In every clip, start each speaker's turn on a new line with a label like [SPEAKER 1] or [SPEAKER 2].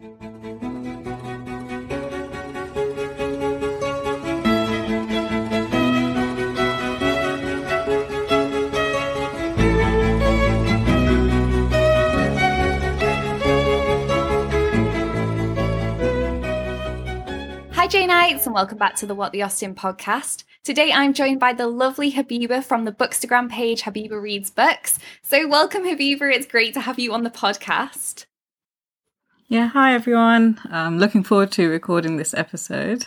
[SPEAKER 1] Hi, Janeites, and welcome back to the What the Austen podcast. Today I'm joined by the lovely Habiba from the Bookstagram page Habiba Reads Books. So, welcome, Habiba. It's great to have you on the podcast.
[SPEAKER 2] Yeah, hi everyone. I'm looking forward to recording this episode.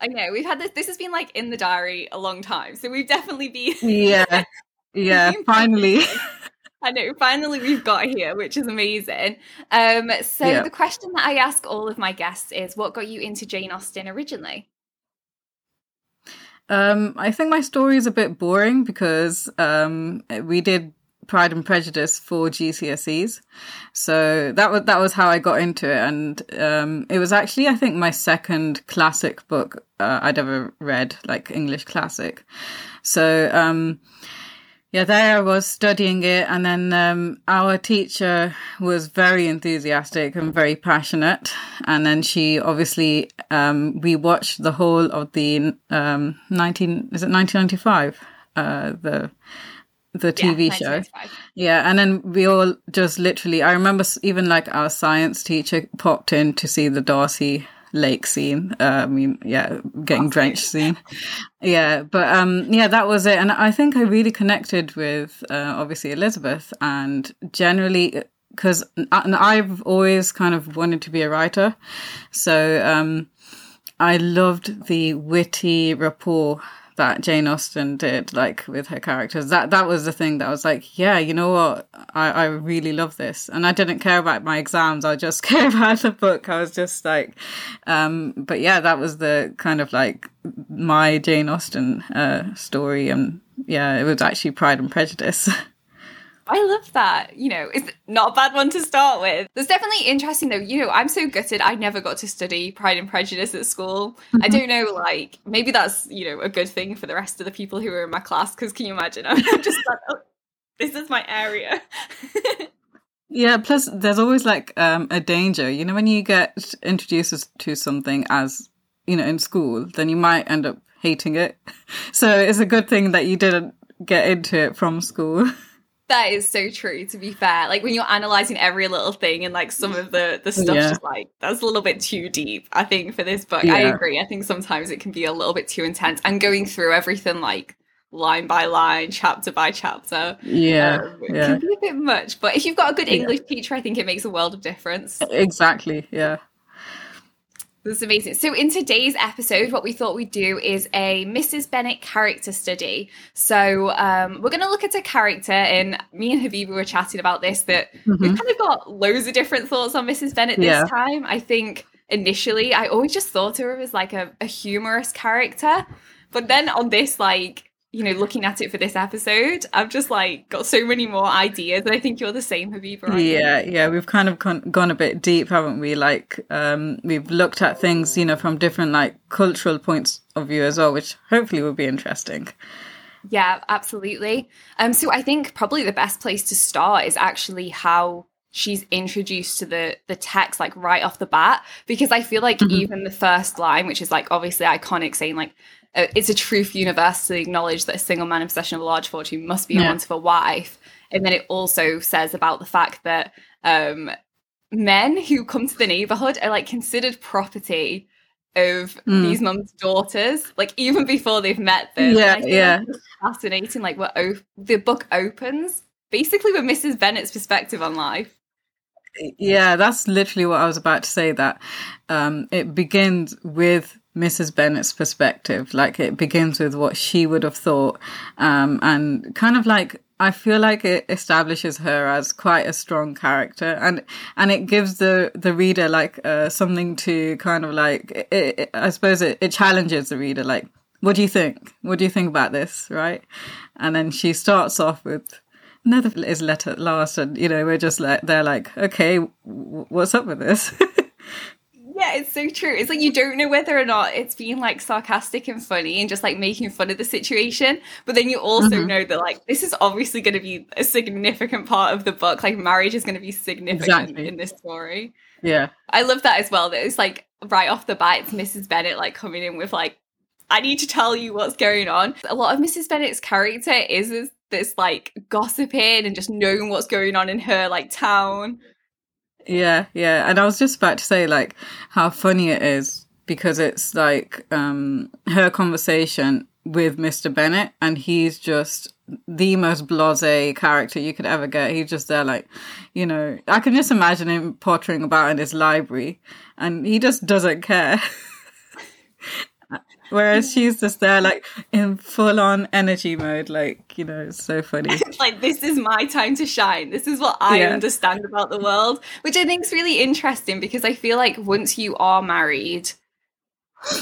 [SPEAKER 1] I know we've had this. This has been like in the diary a long time, so we've definitely been.
[SPEAKER 2] Yeah, yeah. finally.
[SPEAKER 1] I know, finally we've got here, which is amazing. Um, so
[SPEAKER 2] Yeah.
[SPEAKER 1] the question that I ask all of my guests is, what got you into Jane Austen originally?
[SPEAKER 2] Um, I think my story is a bit boring because um, we did Pride and Prejudice for GCSEs, so that was that was how I got into it, and um, it was actually I think my second classic book uh, I'd ever read, like English classic. So um, yeah, there I was studying it, and then um, our teacher was very enthusiastic and very passionate. And then she obviously, um, we watched the whole of the um, nineteen is it nineteen ninety five, uh, the the TV
[SPEAKER 1] Yeah,
[SPEAKER 2] show. Yeah, and then we all just literally. I remember even like our science teacher popped in to see the Darcy Lake scene. Uh, I mean, yeah, getting drenched scene. Yeah, but um, yeah, that was it. And I think I really connected with uh, obviously Elizabeth, and generally because I've always kind of wanted to be a writer, so um, I loved the witty rapport that Jane Austen did, like with her characters. That that was the thing that I was like, yeah, you know what, I, I really love this, and I didn't care about my exams. I just cared about the book. I was just like, um, but yeah, that was the kind of like my Jane Austen uh, story, and yeah, it was actually Pride and Prejudice.
[SPEAKER 1] I love that. You know, it's not a bad one to start with. That's definitely interesting though. You know, I'm so gutted I never got to study Pride and Prejudice at school. I don't know, like, maybe that's, you know, a good thing for the rest of the people who are in my class. Because can you imagine? I'm just like, oh, this is my area.
[SPEAKER 2] Yeah, plus there's always like um, a danger. You know, when you get introduced to something as, you know, in school, then you might end up hating it. So it's a good thing that you didn't get into it from school.
[SPEAKER 1] That is so true, to be fair. Like, when you're analysing every little thing and like some of the, the stuff,
[SPEAKER 2] Yeah.
[SPEAKER 1] just like, that's a little bit too deep, I think, for this book. I agree. I think sometimes it can be a little bit too intense and going through everything like line by line, chapter by chapter.
[SPEAKER 2] Yeah,
[SPEAKER 1] Um,
[SPEAKER 2] yeah,
[SPEAKER 1] can be a bit much, but if you've got a good
[SPEAKER 2] Yeah.
[SPEAKER 1] English teacher, I think it makes a world of difference.
[SPEAKER 2] exactly. Yeah.
[SPEAKER 1] That's amazing. So, in today's episode, what we thought we'd do is a Mrs. Bennet character study. So, um, we're going to look at a character, and me and Habiba were chatting about this that we've
[SPEAKER 2] Mhm.
[SPEAKER 1] kind of got loads of different thoughts on Mrs. Bennet this
[SPEAKER 2] Yeah.
[SPEAKER 1] time. I think initially, I always just thought of her as like a, a humorous character, but then on this, like, you know, looking at it for this episode, I've just like got so many more ideas, and I think you're the same, Habiba.
[SPEAKER 2] Yeah, yeah, we've kind of gone, gone a bit deep, haven't we? Like, um, we've looked at things, you know, from different like cultural points of view as well, which hopefully will be interesting.
[SPEAKER 1] Yeah, absolutely. Um, so I think probably the best place to start is actually how she's introduced to the the text like right off the bat because I feel like
[SPEAKER 2] Mhm.
[SPEAKER 1] even the first line, which is like obviously iconic, saying like uh, it's a truth universally acknowledged that a single man in possession of a large fortune must be a
[SPEAKER 2] Yeah.
[SPEAKER 1] wonderful wife, and then it also says about the fact that um, men who come to the neighborhood are like considered property of
[SPEAKER 2] Mm.
[SPEAKER 1] these mums' daughters, like even before they've met them.
[SPEAKER 2] Yeah,
[SPEAKER 1] And I feel
[SPEAKER 2] yeah.
[SPEAKER 1] it's fascinating. Like what o- the book opens basically with Mrs. Bennet's perspective on life.
[SPEAKER 2] Yeah, that's literally what I was about to say. That um, it begins with Mrs. Bennet's perspective. Like it begins with what she would have thought, um, and kind of like I feel like it establishes her as quite a strong character, and and it gives the the reader like uh, something to kind of like. It, it, I suppose it, it challenges the reader. Like, what do you think? What do you think about this? Right? And then she starts off with another is let at last and you know we're just like they're like okay what's up with this
[SPEAKER 1] Yeah, it's so true. It's like you don't know whether or not it's being like sarcastic and funny and just like making fun of the situation. But then you also mm-hmm. know that like this is obviously going to be a significant part of the book. Like marriage is going to be significant exactly. in this story.
[SPEAKER 2] Yeah.
[SPEAKER 1] I love that as well. That it's like right off the bat, it's Mrs. Bennet like coming in with like, I need to tell you what's going on. A lot of Mrs. Bennet's character is this, this like gossiping and just knowing what's going on in her like town.
[SPEAKER 2] Yeah, yeah. And I was just about to say like how funny it is because it's like um her conversation with Mr. Bennet and he's just the most blase character you could ever get. He's just there like, you know, I can just imagine him pottering about in his library and he just doesn't care. Whereas she's just there, like in full on energy mode, like, you know, it's so funny.
[SPEAKER 1] like, this is my time to shine. This is what I yeah. understand about the world, which I think is really interesting because I feel like once you are married,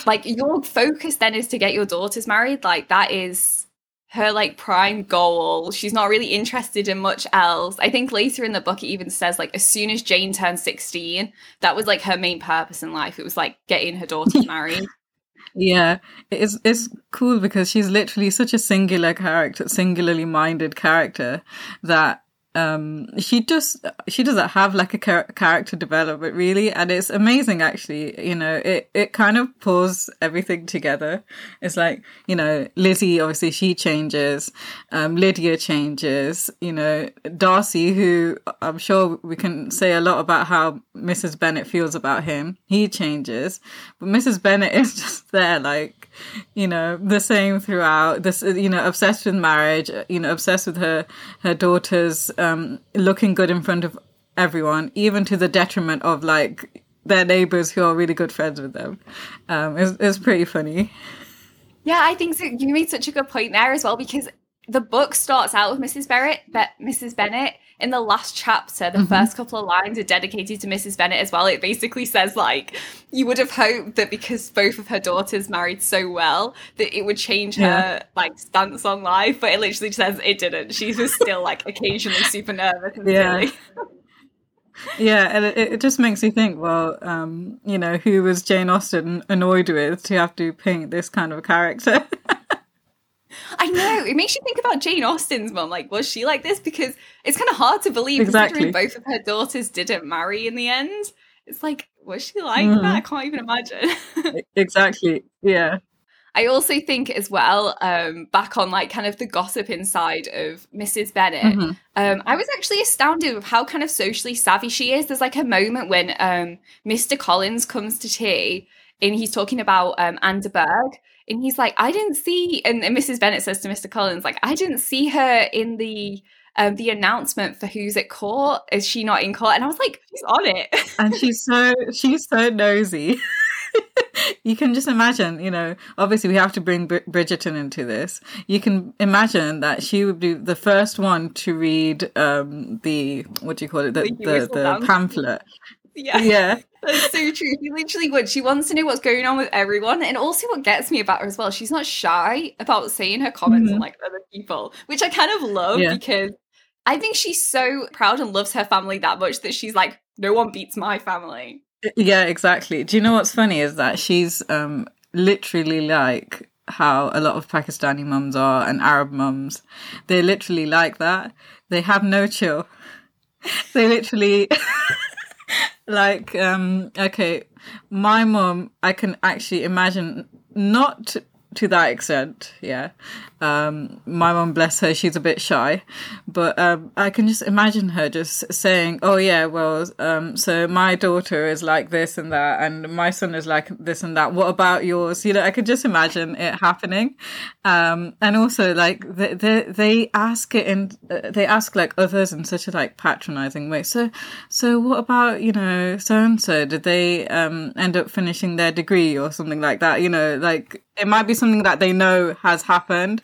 [SPEAKER 1] like your focus then is to get your daughters married. Like, that is her like prime goal. She's not really interested in much else. I think later in the book it even says like as soon as Jane turned 16, that was like her main purpose in life. It was like getting her daughters married.
[SPEAKER 2] Yeah, it's it's cool because she's literally such a singular character, singularly minded character that um she just she doesn't have like a char- character development really and it's amazing actually you know it it kind of pulls everything together it's like you know lizzie obviously she changes um lydia changes you know darcy who i'm sure we can say a lot about how mrs bennet feels about him he changes but mrs bennet is just there like you know, the same throughout. This, you know, obsessed with marriage. You know, obsessed with her her daughters um, looking good in front of everyone, even to the detriment of like their neighbors who are really good friends with them. Um, it's, it's pretty funny.
[SPEAKER 1] Yeah, I think so. You made such a good point there as well because the book starts out with Mrs. Barrett, but Mrs. Bennet. In the last chapter, the mm-hmm. first couple of lines are dedicated to Mrs. Bennet as well. It basically says like you would have hoped that because both of her daughters married so well that it would change yeah. her like stance on life, but it literally says it didn't. She was still like occasionally super nervous and yeah. silly.
[SPEAKER 2] yeah, and it, it, just makes you think, well, um, you know, who was Jane Austen annoyed with to have to paint this kind of a character?
[SPEAKER 1] I know. It makes you think about Jane Austen's mom. Like, was she like this? Because it's kind of hard to believe, exactly. considering both of her daughters didn't marry in the end. It's like, was she like mm. that? I can't even imagine.
[SPEAKER 2] exactly. Yeah.
[SPEAKER 1] I also think as well, um, back on like kind of the gossip inside of Mrs. Bennet, mm-hmm. um, I was actually astounded with how kind of socially savvy she is. There's like a moment when um, Mr. Collins comes to tea and he's talking about um, Anne de Bourgh and he's like, I didn't see, and, and Mrs. Bennet says to Mr. Collins, like, I didn't see her in the um, the announcement for who's at court. Is she not in court? And I was like, she's on it.
[SPEAKER 2] and she's so she's so nosy. you can just imagine, you know, obviously we have to bring Brid- Bridgerton into this. You can imagine that she would be the first one to read um, the, what do you call it, the, the, the pamphlet.
[SPEAKER 1] Yeah.
[SPEAKER 2] Yeah.
[SPEAKER 1] That's so true. She literally would. She wants to know what's going on with everyone. And also what gets me about her as well, she's not shy about saying her comments mm-hmm. on like other people, which I kind of love yeah. because I think she's so proud and loves her family that much that she's like, no one beats my family.
[SPEAKER 2] Yeah, exactly. Do you know what's funny is that she's um literally like how a lot of Pakistani mums are and Arab mums. They're literally like that. They have no chill. They literally like um okay my mom i can actually imagine not to that extent yeah um, my mom, bless her, she's a bit shy, but um, I can just imagine her just saying, "Oh yeah, well, um, so my daughter is like this and that, and my son is like this and that. What about yours?" You know, I could just imagine it happening, um, and also like they they, they ask it and uh, they ask like others in such a like patronizing way. So, so what about you know so and so? Did they um, end up finishing their degree or something like that? You know, like it might be something that they know has happened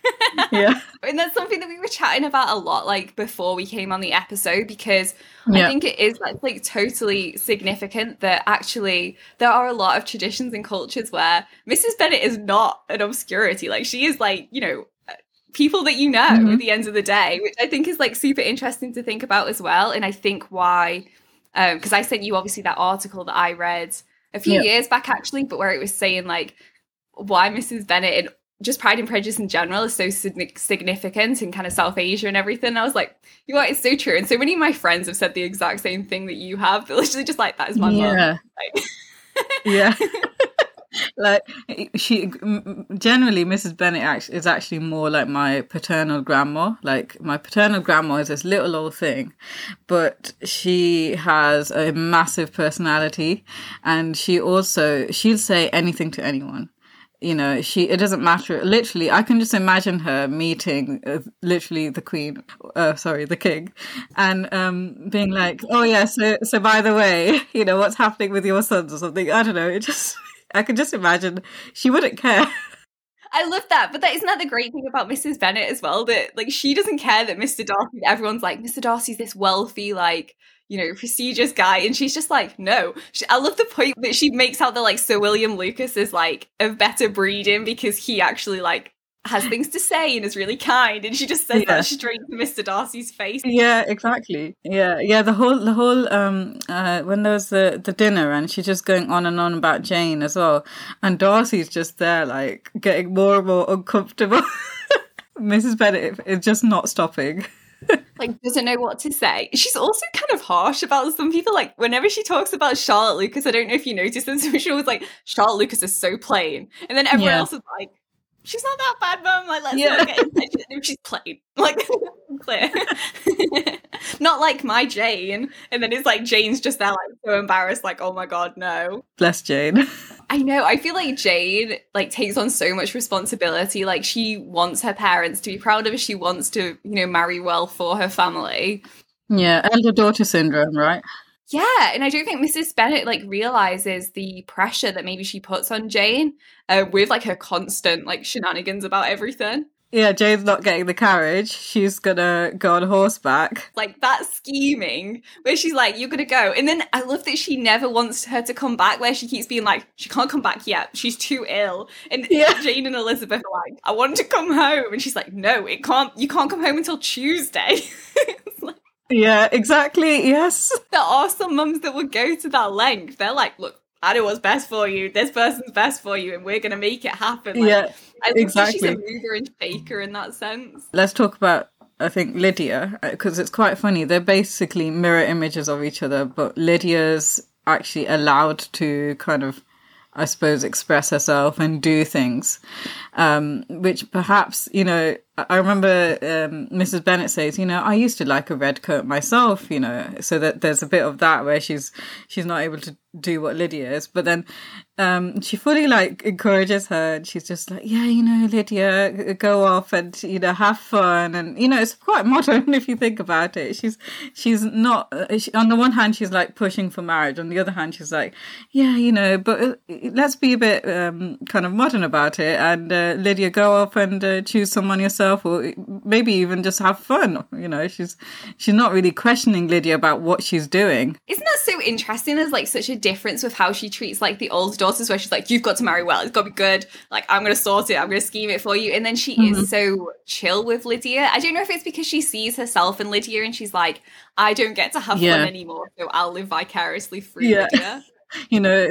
[SPEAKER 2] yeah.
[SPEAKER 1] And that's something that we were chatting about a lot, like before we came on the episode, because yeah. I think it is like, like totally significant that actually there are a lot of traditions and cultures where Mrs. Bennet is not an obscurity. Like she is like, you know, people that you know mm-hmm. at the end of the day, which I think is like super interesting to think about as well. And I think why, because um, I sent you obviously that article that I read a few
[SPEAKER 2] Yeah.
[SPEAKER 1] years back actually, but where it was saying like why Mrs. Bennet and just Pride and Prejudice in general is so significant in kind of South Asia and everything. And I was like, you know what, it's so true. And so many of my friends have said the exact same thing that you have. They're literally just like, that is my
[SPEAKER 2] yeah.
[SPEAKER 1] Like,
[SPEAKER 2] yeah like she generally mrs bennet is actually more like my paternal grandma like my paternal grandma is this little old thing but she has a massive personality and she also she'll say anything to anyone you know she it doesn't matter literally i can just imagine her meeting uh, literally the queen uh, sorry the king and um being like oh yeah so so by the way you know what's happening with your sons or something i don't know it just i can just imagine she wouldn't care
[SPEAKER 1] I love that, but that isn't that the great thing about Mrs. Bennet as well? That like she doesn't care that Mr. Darcy. Everyone's like Mr. Darcy's this wealthy, like you know, prestigious guy, and she's just like, no. She, I love the point that she makes out that like Sir William Lucas is like of better breeding because he actually like has things to say and is really kind, and she just says
[SPEAKER 2] Yeah.
[SPEAKER 1] that straight to Mr. Darcy's face.
[SPEAKER 2] yeah exactly yeah yeah the whole the whole um uh when there was the the dinner and she's just going on and on about jane as well and darcy's just there like getting more and more uncomfortable mrs bennet is just not stopping
[SPEAKER 1] like doesn't know what to say. She's also kind of harsh about some people. Like whenever she talks about Charlotte Lucas, I don't know if you noticed this, but she was like, Charlotte Lucas is so plain, and then everyone
[SPEAKER 2] Yeah.
[SPEAKER 1] else is like, she's not that bad, mum. Like let's
[SPEAKER 2] Yeah.
[SPEAKER 1] not get. She's plain. Like clear, not like my Jane. And then it's like Jane's just there, like so embarrassed, like oh my god, no.
[SPEAKER 2] bless jane
[SPEAKER 1] I know. I feel like Jane like takes on so much responsibility. Like she wants her parents to be proud of her. She wants to, you know, marry well for her family.
[SPEAKER 2] yeah elder daughter syndrome right
[SPEAKER 1] Yeah, and I don't think Mrs. Bennet like realizes the pressure that maybe she puts on Jane uh, with like her constant like shenanigans about everything.
[SPEAKER 2] yeah jane's not getting the carriage she's gonna go on horseback
[SPEAKER 1] Like that scheming where she's like, "You're gonna go," and then I love that she never wants her to come back. Where she keeps being like, "She can't come back yet. She's too ill." And
[SPEAKER 2] Yeah.
[SPEAKER 1] Jane and Elizabeth are like, "I want to come home," and she's like, "No, it can't. You can't come home until Tuesday." It's like,
[SPEAKER 2] yeah exactly yes
[SPEAKER 1] there are some mums that would go to that length. They're like, "Look." I know what's best for you. This person's best for you, and we're gonna make it happen. Like,
[SPEAKER 2] yeah
[SPEAKER 1] I think that she's a mover and shaker in that sense.
[SPEAKER 2] let's talk about I think Lydia because it's quite funny. They're basically mirror images of each other, but Lydia's actually allowed to kind of, I suppose, express herself and do things, um, which perhaps you know. I remember um, Mrs. Bennet says, you know, I used to like a red coat myself, you know, so that there's a bit of that where she's she's not able to do what Lydia is, but then um, she fully like encourages her, and she's just like, yeah, you know, Lydia, go off and you know have fun, and you know it's quite modern if you think about it. She's she's not uh, she, on the one hand she's like pushing for marriage, on the other hand she's like, yeah, you know, but uh, let's be a bit um, kind of modern about it, and uh, Lydia, go off and uh, choose someone yourself, or maybe even just have fun. You know, she's she's not really questioning Lydia about what she's doing.
[SPEAKER 1] Isn't that so interesting? There's like such a difference with how she treats like the older daughters, where she's like, "You've got to marry well. It's got to be good. Like I'm gonna sort it. I'm gonna scheme it for you." And then she is mm-hmm. so chill with Lydia. I don't know if it's because she sees herself in Lydia and she's like, "I don't get to have
[SPEAKER 2] Yeah.
[SPEAKER 1] fun anymore, so I'll live vicariously through
[SPEAKER 2] Yeah.
[SPEAKER 1] Lydia."
[SPEAKER 2] you know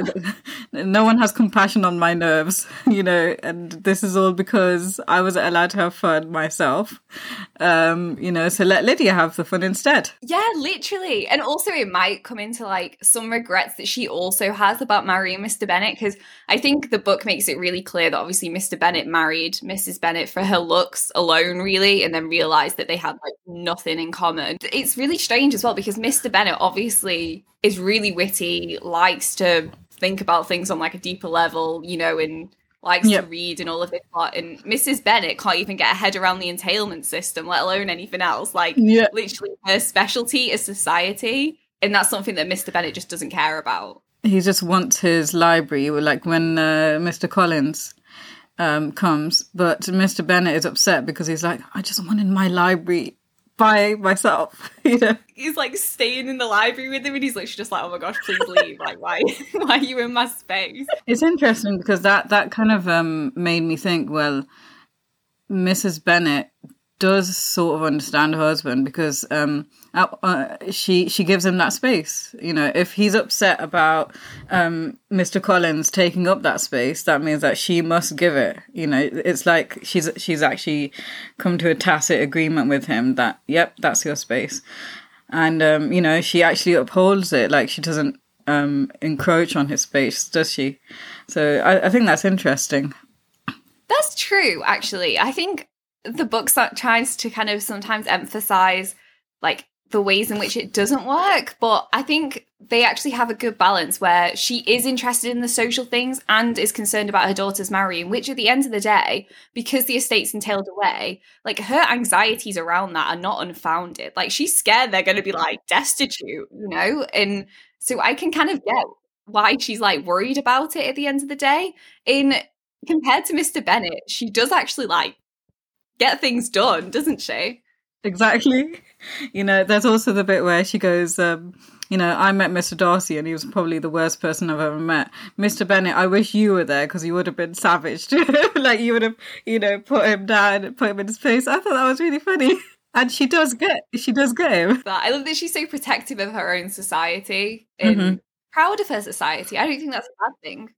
[SPEAKER 2] no one has compassion on my nerves you know and this is all because i wasn't allowed to have fun myself um you know so let lydia have the fun instead
[SPEAKER 1] Yeah, literally. And also, it might come into like some regrets that she also has about marrying Mr. Bennet because I think the book makes it really clear that obviously Mr. Bennet married Mrs. Bennet for her looks alone, really, and then realized that they had like nothing in common. It's really strange as well because Mr. Bennet obviously is really witty, likes to think about things on like a deeper level, you know, and likes
[SPEAKER 2] Yep.
[SPEAKER 1] to read and all of this lot. And Mrs. Bennet can't even get her head around the entailment system, let alone anything else. Like,
[SPEAKER 2] yeah
[SPEAKER 1] literally her specialty is society and that's something that mr bennet just doesn't care about
[SPEAKER 2] he just wants his library like when uh, mr collins um comes but mr bennet is upset because he's like i just wanted my library by myself you know
[SPEAKER 1] he's like staying in the library with him and he's literally just like oh my gosh please leave like why why are you in my space
[SPEAKER 2] It's interesting because that that kind of um made me think. Well, Mrs. Bennet does sort of understand her husband because um, uh, she she gives him that space. You know, if he's upset about um, Mr. Collins taking up that space, that means that she must give it. You know, it's like she's she's actually come to a tacit agreement with him that yep, that's your space, and um, you know she actually upholds it. Like she doesn't um, encroach on his space, does she? So I, I think that's interesting.
[SPEAKER 1] That's true, actually. I think the book tries to kind of sometimes emphasize like the ways in which it doesn't work, but I think they actually have a good balance where she is interested in the social things and is concerned about her daughter's marrying, which at the end of the day, because the estate's entailed away, like her anxieties around that are not unfounded. Like she's scared they're going to be like destitute, you know? And so I can kind of get why she's like worried about it at the end of the day. In compared to Mr. Bennet, she does actually like get things done, doesn't she?
[SPEAKER 2] Exactly. You know, there's also the bit where she goes, um, you know, I met Mr. Darcy and he was probably the worst person I've ever met. Mr. Bennet, I wish you were there because you would have been savage. like you would have, you know, put him down, put him in his place. I thought that was really funny. And she does get, she does get him.
[SPEAKER 1] I love that she's so protective of her own society and mm-hmm. proud of her society. I don't think that's a bad thing.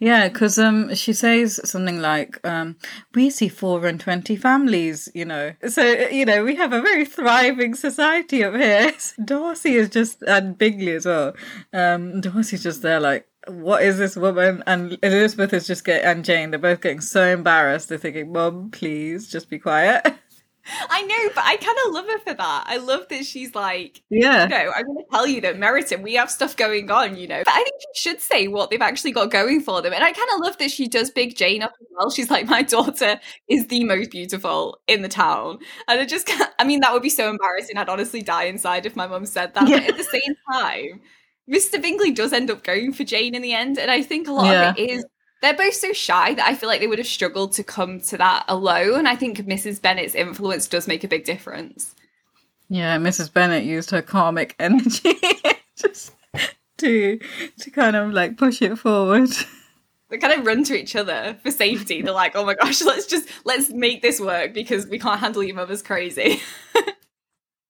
[SPEAKER 2] Yeah, because um, she says something like, um, "We see four and twenty families," you know. So you know, we have a very thriving society up here. Darcy is just and Bingley as well. Um, Darcy's just there, like, what is this woman? And Elizabeth is just getting and Jane. They're both getting so embarrassed. They're thinking, "Mom, please, just be quiet."
[SPEAKER 1] I know, but I kind of love her for that. I love that she's like,
[SPEAKER 2] yeah,
[SPEAKER 1] you know, I'm going to tell you that Meryton, we have stuff going on, you know. But I think she should say what they've actually got going for them. And I kind of love that she does big Jane up as well. She's like, my daughter is the most beautiful in the town. And I just, I mean, that would be so embarrassing. I'd honestly die inside if my mum said that. Yeah. But at the same time, Mr. Bingley does end up going for Jane in the end. And I think a lot yeah. of it is they're both so shy that I feel like they would have struggled to come to that alone. I think Mrs. Bennet's influence does make a big difference.
[SPEAKER 2] Yeah, Mrs. Bennet used her karmic energy just to to kind of like push it forward.
[SPEAKER 1] They kind of run to each other for safety. They're like, "Oh my gosh, let's just let's make this work because we can't handle your mother's crazy."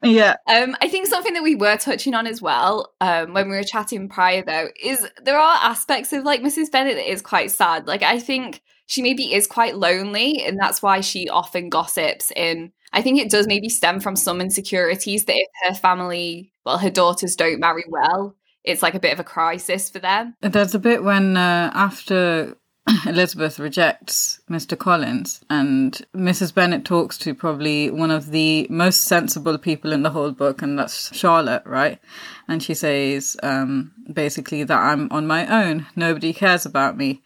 [SPEAKER 2] Yeah.
[SPEAKER 1] Um, I think something that we were touching on as well, um, when we were chatting prior though, is there are aspects of like Mrs. Bennet that is quite sad. Like I think she maybe is quite lonely, and that's why she often gossips in I think it does maybe stem from some insecurities that if her family, well, her daughters don't marry well, it's like a bit of a crisis for them.
[SPEAKER 2] There's a bit when uh, after Elizabeth rejects Mr. Collins, and Mrs. Bennet talks to probably one of the most sensible people in the whole book, and that's Charlotte, right? And she says um, basically that I'm on my own, nobody cares about me.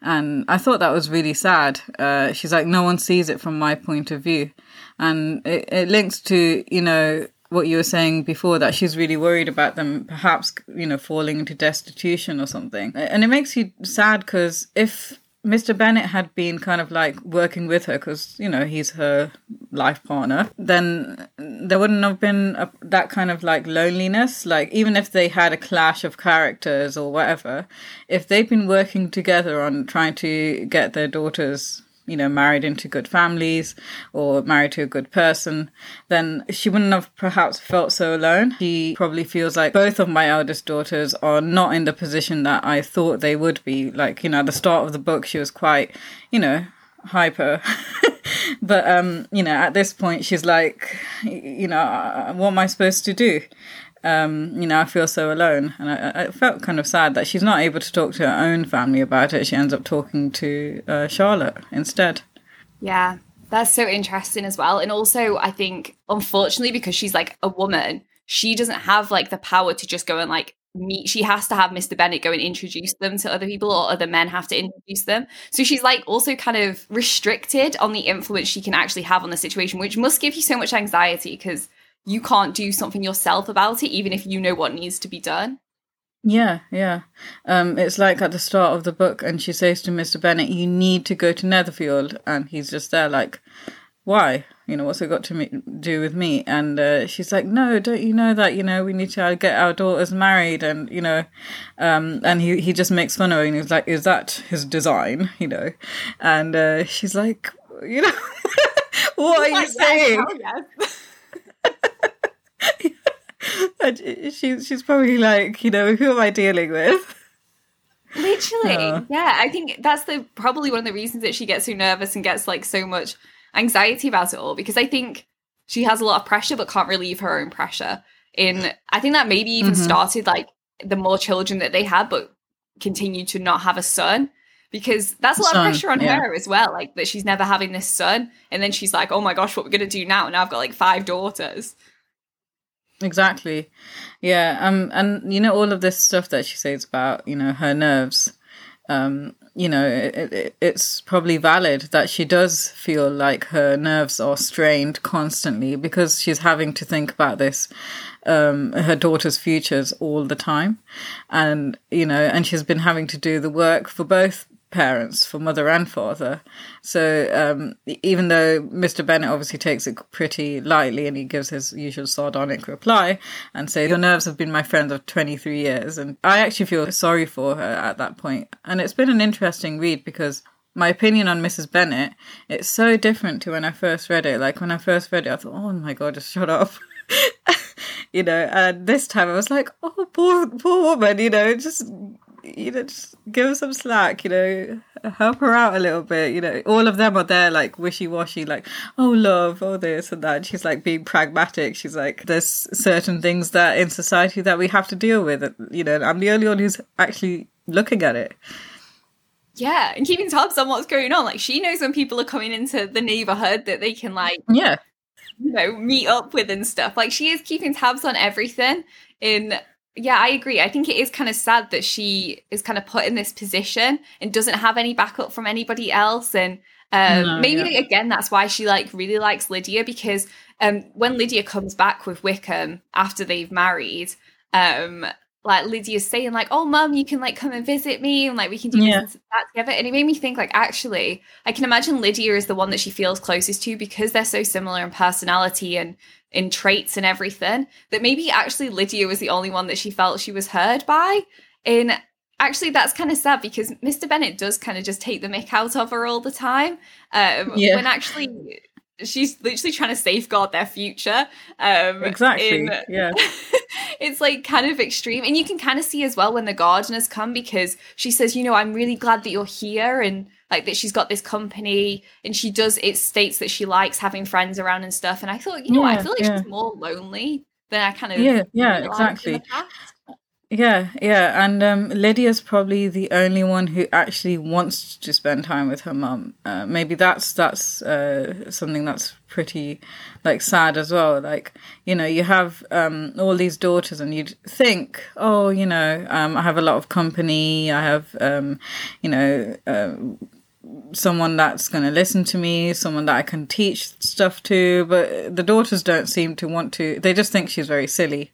[SPEAKER 2] And I thought that was really sad. Uh, she's like, no one sees it from my point of view. And it, it links to, you know, what you were saying before that she's really worried about them perhaps you know falling into destitution or something and it makes you sad because if Mr. Bennet had been kind of like working with her because, you know, he's her life partner, then there wouldn't have been a, that kind of like loneliness. Like, even if they had a clash of characters or whatever, if they'd been working together on trying to get their daughters you know, married into good families or married to a good person, then she wouldn't have perhaps felt so alone. She probably feels like both of my eldest daughters are not in the position that I thought they would be. Like, you know, at the start of the book, she was quite, you know, hyper. but, um, you know, at this point, she's like, you know, what am I supposed to do? Um, you know, I feel so alone. And I, I, felt kind of sad that she's not able to talk to her own family about it. She ends up talking to uh, Charlotte instead.
[SPEAKER 1] Yeah, that's so interesting as well. And also, I think, unfortunately, because she's like a woman, she doesn't have like the power to just go and like meet. She has to have Mr. bennet go and introduce them to other people, or other men have to introduce them. So she's like also kind of restricted on the influence she can actually have on the situation, which must give you so much anxiety because you can't do something yourself about it, even if you know what needs to be done.
[SPEAKER 2] Yeah, yeah. Um, it's like at the start of the book, and she says to Mr. Bennet, "You need to go to Netherfield," and he's just there, like, "Why? You know, what's it got to me- do with me?" And uh, she's like, "No, don't you know that you know we need to get our daughters married?" And you know, um, and he he just makes fun of her, and he's like, "Is that his design?" You know, and uh, she's like, "You know." what are you
[SPEAKER 1] Like,
[SPEAKER 2] saying?
[SPEAKER 1] yes.
[SPEAKER 2] And she's she's probably like, you know, who am I dealing with?
[SPEAKER 1] Literally. Yeah, I think that's the probably one of the reasons that she gets so nervous and gets like so much anxiety about it all because I think she has a lot of pressure but can't relieve her own pressure. In I think that maybe even
[SPEAKER 2] Mhm.
[SPEAKER 1] started like the more children that they had but continued to not have a son because that's a lot
[SPEAKER 2] Son,
[SPEAKER 1] of pressure on
[SPEAKER 2] yeah.
[SPEAKER 1] her as well like that she's never having this son and then she's like oh my gosh what we're going to do now now I've got like five daughters.
[SPEAKER 2] Exactly. Yeah. Um. And you know all of this stuff that she says about you know her nerves. Um. You know, it, it, it's probably valid that she does feel like her nerves are strained constantly because she's having to think about this, um, her daughter's futures all the time, and you know, and she's been having to do the work for both parents, for mother and father. So um, even though Mr. Bennet obviously takes it pretty lightly and he gives his usual sardonic reply and say, Your nerves have been my friend of 23 years. And I actually feel sorry for her at that point. And it's been an interesting read because my opinion on Mrs. Bennet, it's so different to when I first read it. Like when I first read it, I thought, Oh my God, just shut up. you know, and this time I was like, Oh, poor, poor woman, you know, just you know, just give her some slack, you know, help her out a little bit, you know. All of them are there like wishy washy, like, oh, love, oh, this and that. And she's like being pragmatic. She's like, there's certain things that in society that we have to deal with, you know, I'm the only one who's actually looking at it.
[SPEAKER 1] Yeah, and keeping tabs on what's going on. Like she knows when people are coming into the neighborhood that they can like
[SPEAKER 2] Yeah.
[SPEAKER 1] you know meet up with and stuff. Like she is keeping tabs on everything. In yeah, I agree. I think it is kind of sad that she is kind of put in this position and doesn't have any backup from anybody else. And um,
[SPEAKER 2] No,
[SPEAKER 1] maybe
[SPEAKER 2] yeah.
[SPEAKER 1] again that's why she like really likes Lydia because um, when Lydia comes back with Wickham after they've married, um, like Lydia's saying like, "Oh, mum, you can like come and visit me, and like we can do
[SPEAKER 2] Yeah.
[SPEAKER 1] this and that together." And it made me think like, actually, I can imagine Lydia is the one that she feels closest to because they're so similar in personality and in traits and everything. That maybe actually Lydia was the only one that she felt she was heard by. And actually, that's kind of sad because Mr. Bennet does kind of just take the mick out of her all the time. Um,
[SPEAKER 2] Yeah.
[SPEAKER 1] When actually. She's literally trying to safeguard their future. Um,
[SPEAKER 2] Exactly.
[SPEAKER 1] in-
[SPEAKER 2] Yeah.
[SPEAKER 1] it's like kind of extreme and you can kind of see as well when the Gardiners come because she says you know i'm really glad that you're here and like that she's got this company and she does it states that she likes having friends around and stuff and i thought you know i
[SPEAKER 2] Yeah,
[SPEAKER 1] feel like
[SPEAKER 2] yeah.
[SPEAKER 1] she's more lonely than i kind of
[SPEAKER 2] Yeah, yeah, exactly. Yeah, yeah, and um, Lydia's probably the only one who actually wants to spend time with her mum. Uh, maybe that's that's uh, something that's pretty like sad as well. Like you know, you have um, all these daughters, and you'd think, oh, you know, um, I have a lot of company. I have, um, you know. Uh, someone that's going to listen to me, someone that I can teach stuff to, but the daughters don't seem to want to. They just think she's very silly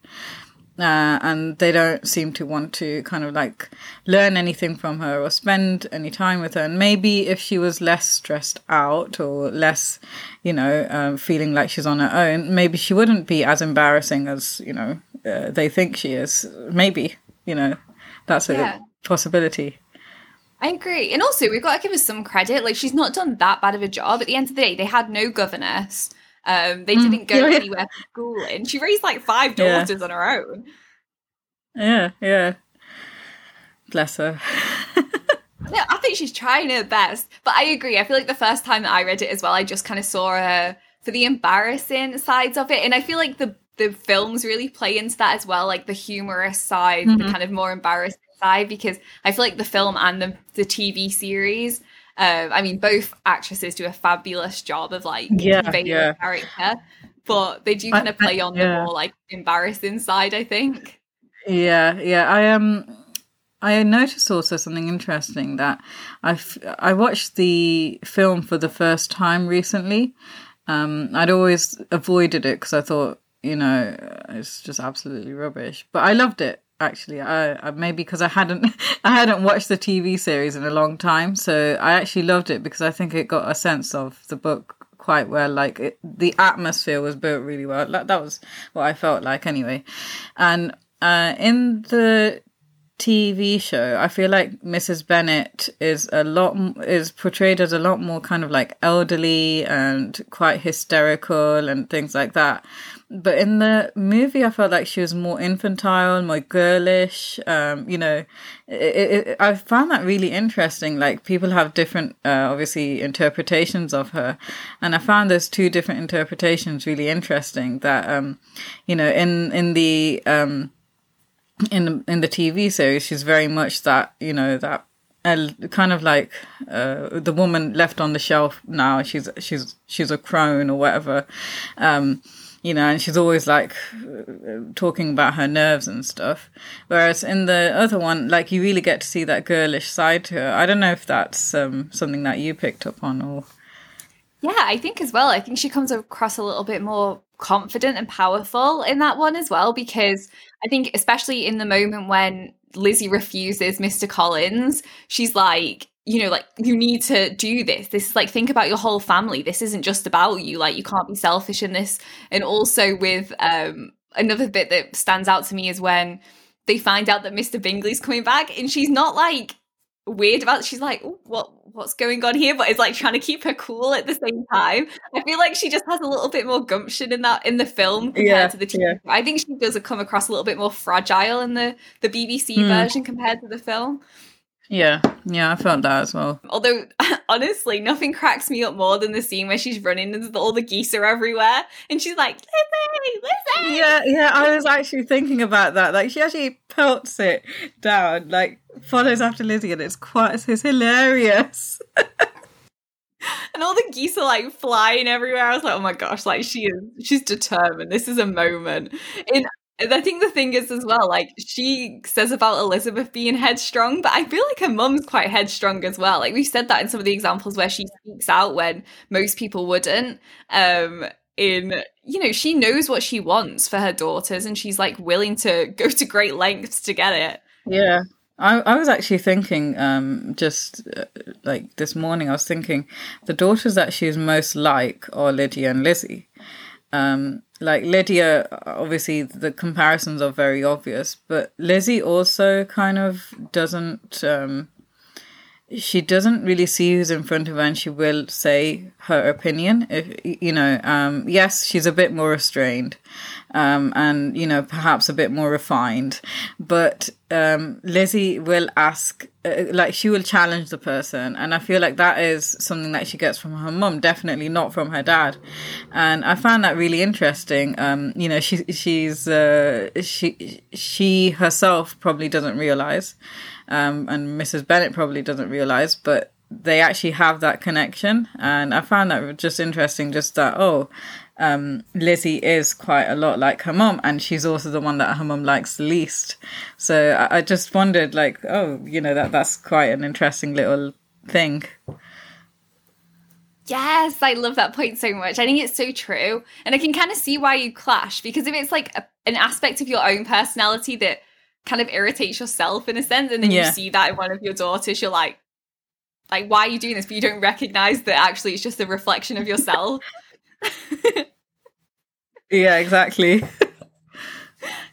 [SPEAKER 2] uh, and they don't seem to want to kind of like learn anything from her or spend any time with her. And maybe if she was less stressed out or less, you know, um, feeling like she's on her own, maybe she wouldn't be as embarrassing as you know uh, they think she is. Maybe you know that's a
[SPEAKER 1] Yeah.
[SPEAKER 2] possibility.
[SPEAKER 1] I agree. And also, we've got to give her some credit. Like, she's not done that bad of a job. At the end of the day, they had no governess. Um, they didn't go
[SPEAKER 2] Mm, yeah, yeah.
[SPEAKER 1] anywhere for schooling. She raised like five
[SPEAKER 2] Yeah.
[SPEAKER 1] daughters on her own.
[SPEAKER 2] Yeah, yeah. Bless her.
[SPEAKER 1] No, I think she's trying her best. But I agree. I feel like the first time that I read it as well, I just kind of saw her for the embarrassing sides of it. And I feel like the the films really play into that as well, like the humorous side, the
[SPEAKER 2] Mhm.
[SPEAKER 1] kind of more embarrassing side, because I feel like the film and the, the TV series, uh, I mean, both actresses do a fabulous job of like
[SPEAKER 2] Yeah,
[SPEAKER 1] conveying
[SPEAKER 2] yeah.
[SPEAKER 1] the character, but they do kind of play on the more like embarrassing side, I think.
[SPEAKER 2] Yeah, yeah. I um, I noticed also something interesting that I I watched the film for the first time recently. Um, I'd always avoided it because I thought, you know, it's just absolutely rubbish. But I loved it actually. I, I maybe because I hadn't I hadn't watched the TV series in a long time, so I actually loved it because I think it got a sense of the book quite well. Like it, the atmosphere was built really well. That, that was what I felt like anyway. And uh, in the TV show, I feel like Mrs. Bennet is a lot is portrayed as a lot more kind of like elderly and quite hysterical and things like that. But in the movie, I felt like she was more infantile, more girlish. Um, you know, it, it, I found that really interesting. Like people have different, uh, obviously, interpretations of her, and I found those two different interpretations really interesting. That um, you know, in in the um, in in the TV series, she's very much that you know that kind of like uh, the woman left on the shelf now. She's she's she's a crone or whatever. Um, you know, and she's always like talking about her nerves and stuff. Whereas in the other one, like you really get to see that girlish side to her. I don't know if that's um, something that you picked up on or.
[SPEAKER 1] Yeah, I think as well. I think she comes across a little bit more confident and powerful in that one as well, because I think, especially in the moment when Lizzie refuses Mr. Collins, she's like, you know, like you need to do this. This is like think about your whole family. This isn't just about you. Like you can't be selfish in this. And also with um another bit that stands out to me is when they find out that Mr. Bingley's coming back and she's not like weird about it. she's like what what's going on here but it's like trying to keep her cool at the same time i feel like she just has a little bit more gumption in that in the film compared yeah, to the TV. Yeah. i think she does come across a little bit more fragile in the the bbc mm. version compared to the film
[SPEAKER 2] yeah, yeah, I felt that as well.
[SPEAKER 1] Although, honestly, nothing cracks me up more than the scene where she's running and all the geese are everywhere, and she's like, "Lizzie, Lizzie!"
[SPEAKER 2] Yeah, yeah, I was actually thinking about that. Like, she actually pelts it down, like follows after Lizzie, and it's quite, it's hilarious.
[SPEAKER 1] and all the geese are like flying everywhere. I was like, oh my gosh, like she is, she's determined. This is a moment. In I think the thing is as well, like she says about Elizabeth being headstrong, but I feel like her mum's quite headstrong as well. Like we've said that in some of the examples where she speaks out when most people wouldn't. Um, in you know, she knows what she wants for her daughters, and she's like willing to go to great lengths to get it.
[SPEAKER 2] Yeah, I, I was actually thinking, um, just uh, like this morning, I was thinking the daughters that she's most like are Lydia and Lizzie. Um, like Lydia, obviously the comparisons are very obvious, but Lizzie also kind of doesn't. Um, she doesn't really see who's in front of her, and she will say her opinion. If you know, um, yes, she's a bit more restrained, um, and you know, perhaps a bit more refined. But um, Lizzie will ask, uh, like, she will challenge the person, and I feel like that is something that she gets from her mum, definitely not from her dad. And I found that really interesting. Um, you know, she she's uh, she she herself probably doesn't realize, um, and Mrs. Bennet probably doesn't realize, but they actually have that connection, and I found that just interesting. Just that, oh um, Lizzie is quite a lot like her mom, and she's also the one that her mom likes the least. So I, I just wondered, like, oh, you know, that that's quite an interesting little thing.
[SPEAKER 1] Yes, I love that point so much. I think it's so true. And I can kind of see why you clash because if it's like a, an aspect of your own personality that kind of irritates yourself in a sense, and then yeah. you see that in one of your daughters, you're like, like, why are you doing this? But you don't recognize that actually it's just a reflection of yourself.
[SPEAKER 2] yeah, exactly.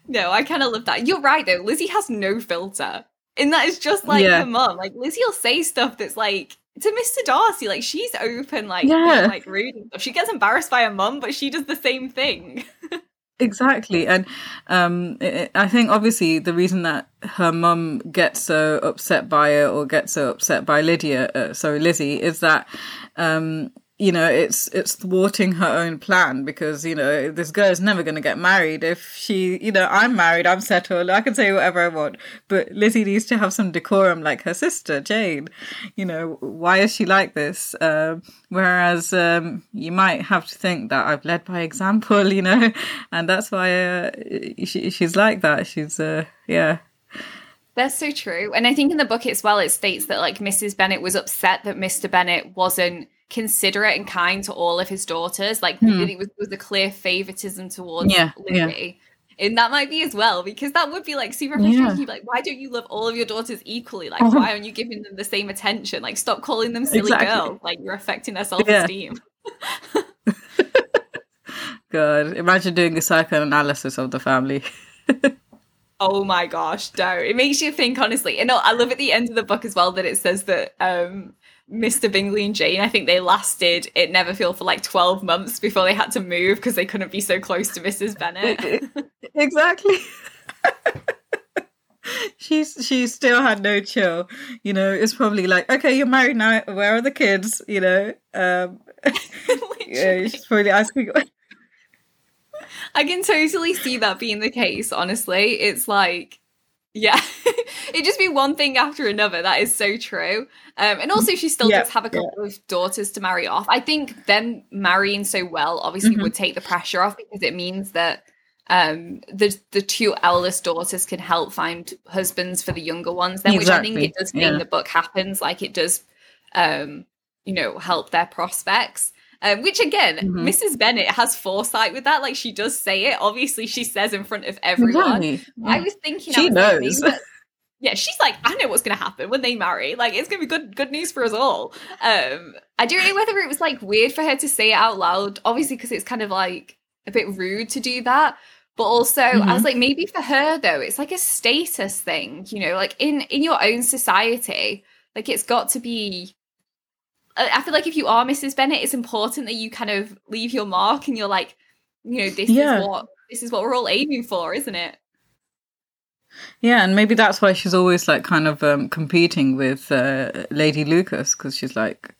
[SPEAKER 1] no, I kind of love that. You're right though. Lizzie has no filter. And that is just like yeah. her mom. Like Lizzie will say stuff that's like to Mr. Darcy, like she's open, like yeah. being, like rude and stuff. She gets embarrassed by her mum, but she does the same thing.
[SPEAKER 2] exactly, and um, it, I think obviously the reason that her mum gets so upset by it or gets so upset by Lydia, uh, sorry Lizzie, is that um, you know it's it's thwarting her own plan because you know this girl is never going to get married if she you know i'm married i'm settled i can say whatever i want but lizzie needs to have some decorum like her sister jane you know why is she like this um, whereas um, you might have to think that i've led by example you know and that's why uh, she, she's like that she's uh, yeah
[SPEAKER 1] that's so true. And I think in the book as well, it states that like Mrs. Bennet was upset that Mr. Bennet wasn't considerate and kind to all of his daughters. Like hmm. it was, was a clear favoritism towards yeah, Lily. Yeah. And that might be as well, because that would be like super frustrating. Yeah. Like, why don't you love all of your daughters equally? Like, uh-huh. why aren't you giving them the same attention? Like, stop calling them silly exactly. girls. Like, you're affecting their self esteem.
[SPEAKER 2] God, imagine doing a psychoanalysis of the family.
[SPEAKER 1] Oh my gosh, no. It makes you think, honestly. And I love at the end of the book as well that it says that um, Mr. Bingley and Jane, I think they lasted It Netherfield for like 12 months before they had to move because they couldn't be so close to Mrs. Bennet.
[SPEAKER 2] exactly. she's she still had no chill. You know, it's probably like, okay, you're married now. Where are the kids? You know, um, yeah, she's probably asking.
[SPEAKER 1] I can totally see that being the case. Honestly, it's like, yeah, it just be one thing after another. That is so true. Um, and also, she still yeah, does have a couple yeah. of daughters to marry off. I think them marrying so well obviously mm-hmm. would take the pressure off because it means that um the the two eldest daughters can help find husbands for the younger ones then exactly. which i think it does mean yeah. the book happens like it does um you know help their prospects um, which again mm-hmm. mrs bennet has foresight with that. Like she does say it. Obviously she says in front of everyone. I was thinking
[SPEAKER 2] she knows.
[SPEAKER 1] like, yeah she's like i know what's going to happen when they marry. Like it's going to be good good news for us all. Um i don't know whether it was like weird for her to say it out loud obviously because it's kind of like a bit rude to do that. But also mm-hmm. i was mm-hmm. like maybe for her though it's like a status thing you know? Like in in your own society like it's got to be i feel like if you are mrs Bennet, it's important that you kind of leave your mark and you're like you know this yeah. is what this is what we're all aiming for isn't it
[SPEAKER 2] yeah, and maybe that's why she's always like kind of um, competing with uh, Lady Lucas because she's like,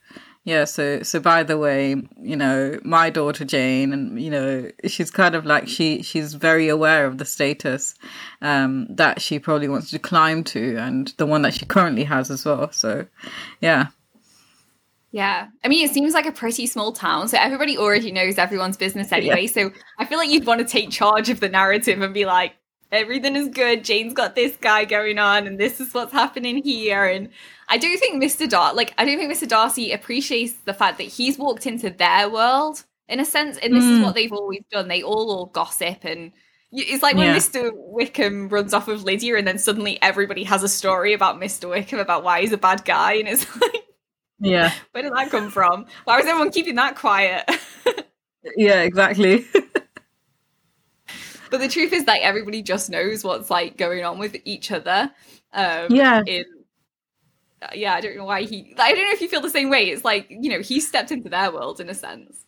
[SPEAKER 2] yeah, so so by the way, you know, my daughter Jane, and you know, she's kind of like she she's very aware of the status um, that she probably wants to climb to, and the one that she currently has as well. So, yeah.
[SPEAKER 1] Yeah. I mean, it seems like a pretty small town. So everybody already knows everyone's business anyway. Yeah. So I feel like you'd want to take charge of the narrative and be like, everything is good. Jane's got this guy going on, and this is what's happening here. And I do think Mr. Dar like I don't think Mr. Darcy appreciates the fact that he's walked into their world in a sense, and this mm. is what they've always done. They all all gossip and it's like when yeah. Mr. Wickham runs off with Lydia, and then suddenly everybody has a story about Mr. Wickham about why he's a bad guy, and it's like,
[SPEAKER 2] yeah,
[SPEAKER 1] where did that come from? Why was everyone keeping that quiet?
[SPEAKER 2] yeah, exactly.
[SPEAKER 1] but the truth is that everybody just knows what's like going on with each other. Um,
[SPEAKER 2] yeah.
[SPEAKER 1] In yeah, I don't know why he. I don't know if you feel the same way. It's like you know he stepped into their world in a sense.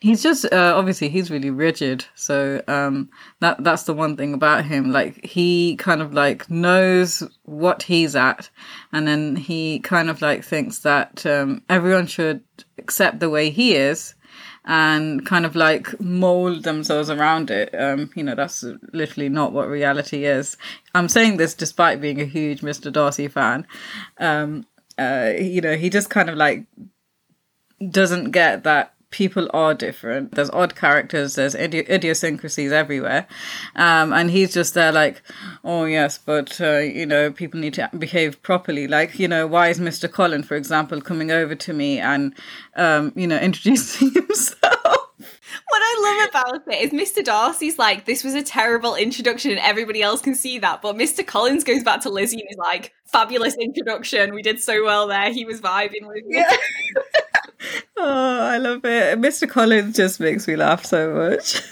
[SPEAKER 2] He's just uh, obviously he's really rigid, so um, that that's the one thing about him. Like he kind of like knows what he's at, and then he kind of like thinks that um, everyone should accept the way he is, and kind of like mold themselves around it. Um, you know, that's literally not what reality is. I'm saying this despite being a huge Mr. Darcy fan. Um, uh, you know, he just kind of like doesn't get that people are different. There's odd characters, there's idi- idiosyncrasies everywhere. Um, and he's just there like, oh, yes, but, uh, you know, people need to behave properly. Like, you know, why is Mr. Colin, for example, coming over to me and, um, you know, introducing himself?
[SPEAKER 1] What I love about it is Mr. Darcy's like, this was a terrible introduction and everybody else can see that. But Mr. Collins goes back to Lizzie and is like, fabulous introduction. We did so well there. He was vibing with me. Yeah.
[SPEAKER 2] oh, I love it. Mr. Collins just makes me laugh so much.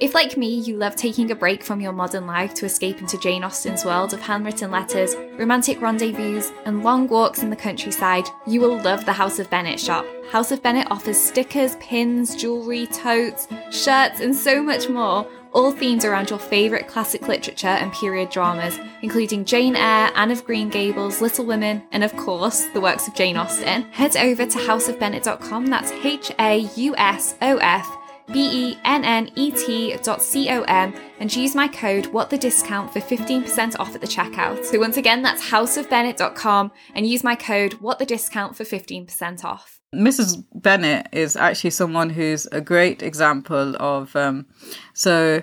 [SPEAKER 3] If, like me, you love taking a break from your modern life to escape into Jane Austen's world of handwritten letters, romantic rendezvous, and long walks in the countryside, you will love the Haus of Bennet shop. Haus of Bennet offers stickers, pins, jewellery, totes, shirts, and so much more, all themed around your favourite classic literature and period dramas, including Jane Eyre, Anne of Green Gables, Little Women, and of course, the works of Jane Austen. Head over to hausofbennet.com, that's H A U S O F B-E-N-N-E-T.com and use my code what the discount for 15% off at the checkout. So once again, that's hausofbennet.com and use my code what the discount for 15% off.
[SPEAKER 2] Mrs. Bennet is actually someone who's a great example of um, so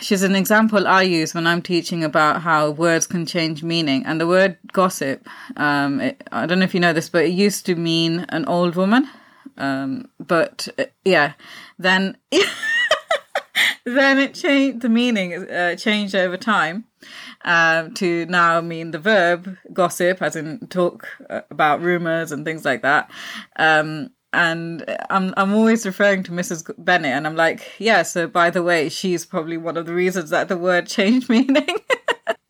[SPEAKER 2] she's an example I use when I'm teaching about how words can change meaning. And the word gossip, um, it, I don't know if you know this, but it used to mean an old woman. Um, but uh, yeah, then then it changed. The meaning uh, changed over time um, to now mean the verb gossip, as in talk uh, about rumors and things like that. Um, and I'm I'm always referring to Mrs. Bennet, and I'm like, yeah. So by the way, she's probably one of the reasons that the word changed meaning.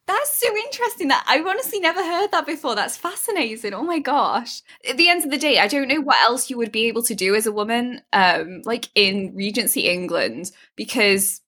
[SPEAKER 1] That's so interesting. That I've honestly never heard that before. That's fascinating. Oh my gosh. At the end of the day, I don't know what else you would be able to do as a woman, um, like in Regency England, because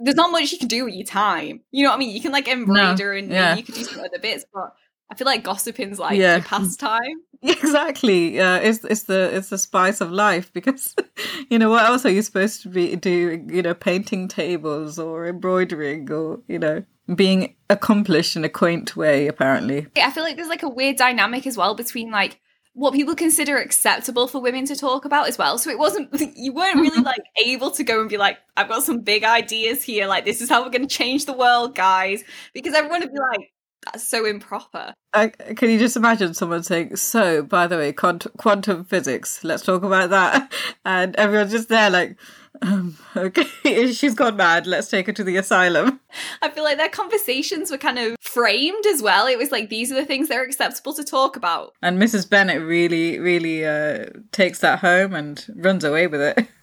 [SPEAKER 1] there's not much you can do with your time. You know what I mean? You can like embroider no, and yeah. you can do some other bits, but I feel like gossiping's like yeah. your pastime.
[SPEAKER 2] Exactly. Yeah, it's it's the it's the spice of life because you know what else are you supposed to be doing? You know, painting tables or embroidering or you know being accomplished in a quaint way. Apparently,
[SPEAKER 1] I feel like there's like a weird dynamic as well between like what people consider acceptable for women to talk about as well. So it wasn't you weren't really mm-hmm. like able to go and be like, I've got some big ideas here, like this is how we're gonna change the world, guys. Because everyone would be like, that's so improper.
[SPEAKER 2] I, can you just imagine someone saying, "So, by the way, quant- quantum physics. Let's talk about that," and everyone's just there like, um, "Okay, she's gone mad. Let's take her to the asylum."
[SPEAKER 1] I feel like their conversations were kind of framed as well. It was like these are the things that are acceptable to talk about.
[SPEAKER 2] And Mrs. Bennet really, really uh, takes that home and runs away with it.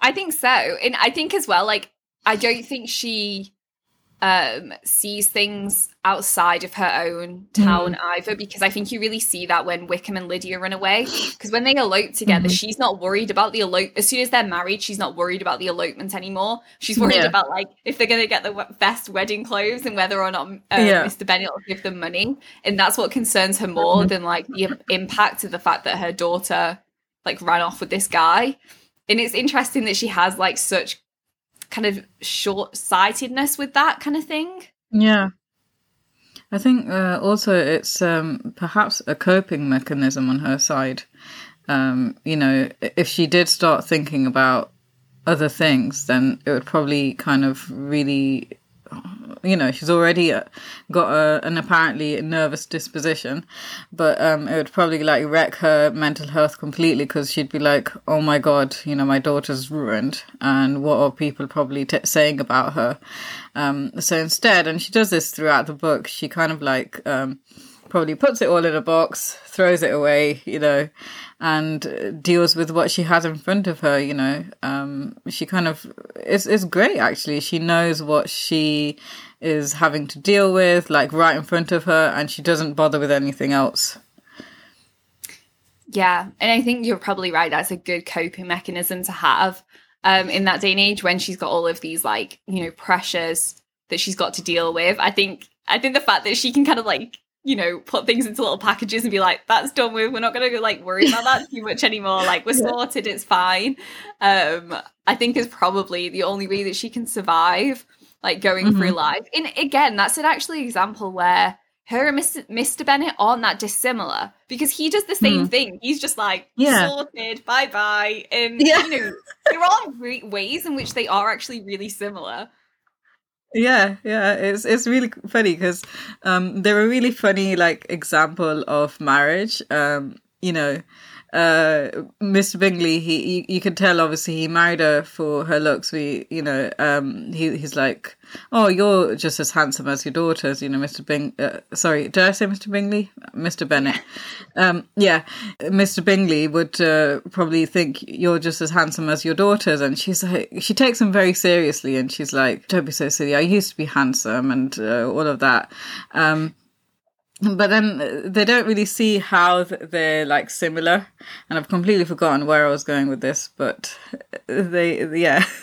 [SPEAKER 1] I think so, and I think as well, like I don't think she um, sees things outside of her own town mm. either, because I think you really see that when Wickham and Lydia run away. Because when they elope together, mm-hmm. she's not worried about the elope. As soon as they're married, she's not worried about the elopement anymore. She's worried yeah. about like if they're going to get the best wedding clothes and whether or not um, yeah. Mr. Bennet will give them money, and that's what concerns her more mm-hmm. than like the impact of the fact that her daughter like ran off with this guy. And it's interesting that she has like such kind of short sightedness with that kind of thing.
[SPEAKER 2] Yeah. I think uh, also it's um, perhaps a coping mechanism on her side. Um, you know, if she did start thinking about other things, then it would probably kind of really you know she's already uh, got a, an apparently nervous disposition but um it would probably like wreck her mental health completely because she'd be like oh my god you know my daughter's ruined and what are people probably t- saying about her? Um so instead and she does this throughout the book she kind of like um probably puts it all in a box, throws it away, you know, and deals with what she has in front of her, you know. Um, she kind of, it's, it's great actually. She knows what she is having to deal with, like right in front of her, and she doesn't bother with anything else.
[SPEAKER 1] Yeah, and I think you're probably right. That's a good coping mechanism to have um, in that day and age when she's got all of these, like, you know, pressures that she's got to deal with. I think I think the fact that she can kind of like you know, put things into little packages and be like, that's done with. We're not going to like worry about that too much anymore. Like we're yeah. sorted. It's fine. Um, I think is probably the only way that she can survive, like going mm-hmm. through life. And again, that's an actually example where her and Mr. Mr. Bennet aren't that dissimilar because he does the same mm. thing. He's just like yeah. sorted, bye bye, and yeah. you know there are ways in which they are actually really similar.
[SPEAKER 2] Yeah, yeah, it's it's really funny because um, they're a really funny like example of marriage. Um, you know, uh, Mr. Bingley, he, you, you can tell obviously he married her for her looks. We, you know, um, he, he's like, oh, you're just as handsome as your daughters, you know, Mr. Bing. Uh, sorry, did I say Mr. Bingley? Mr. Bennet. Um, yeah, Mr. Bingley would uh, probably think you're just as handsome as your daughters, and she's like, she takes him very seriously, and she's like, don't be so silly. I used to be handsome, and uh, all of that. Um, but then uh, they don't really see how they're like similar. And i've completely forgotten where i was going with this but they yeah.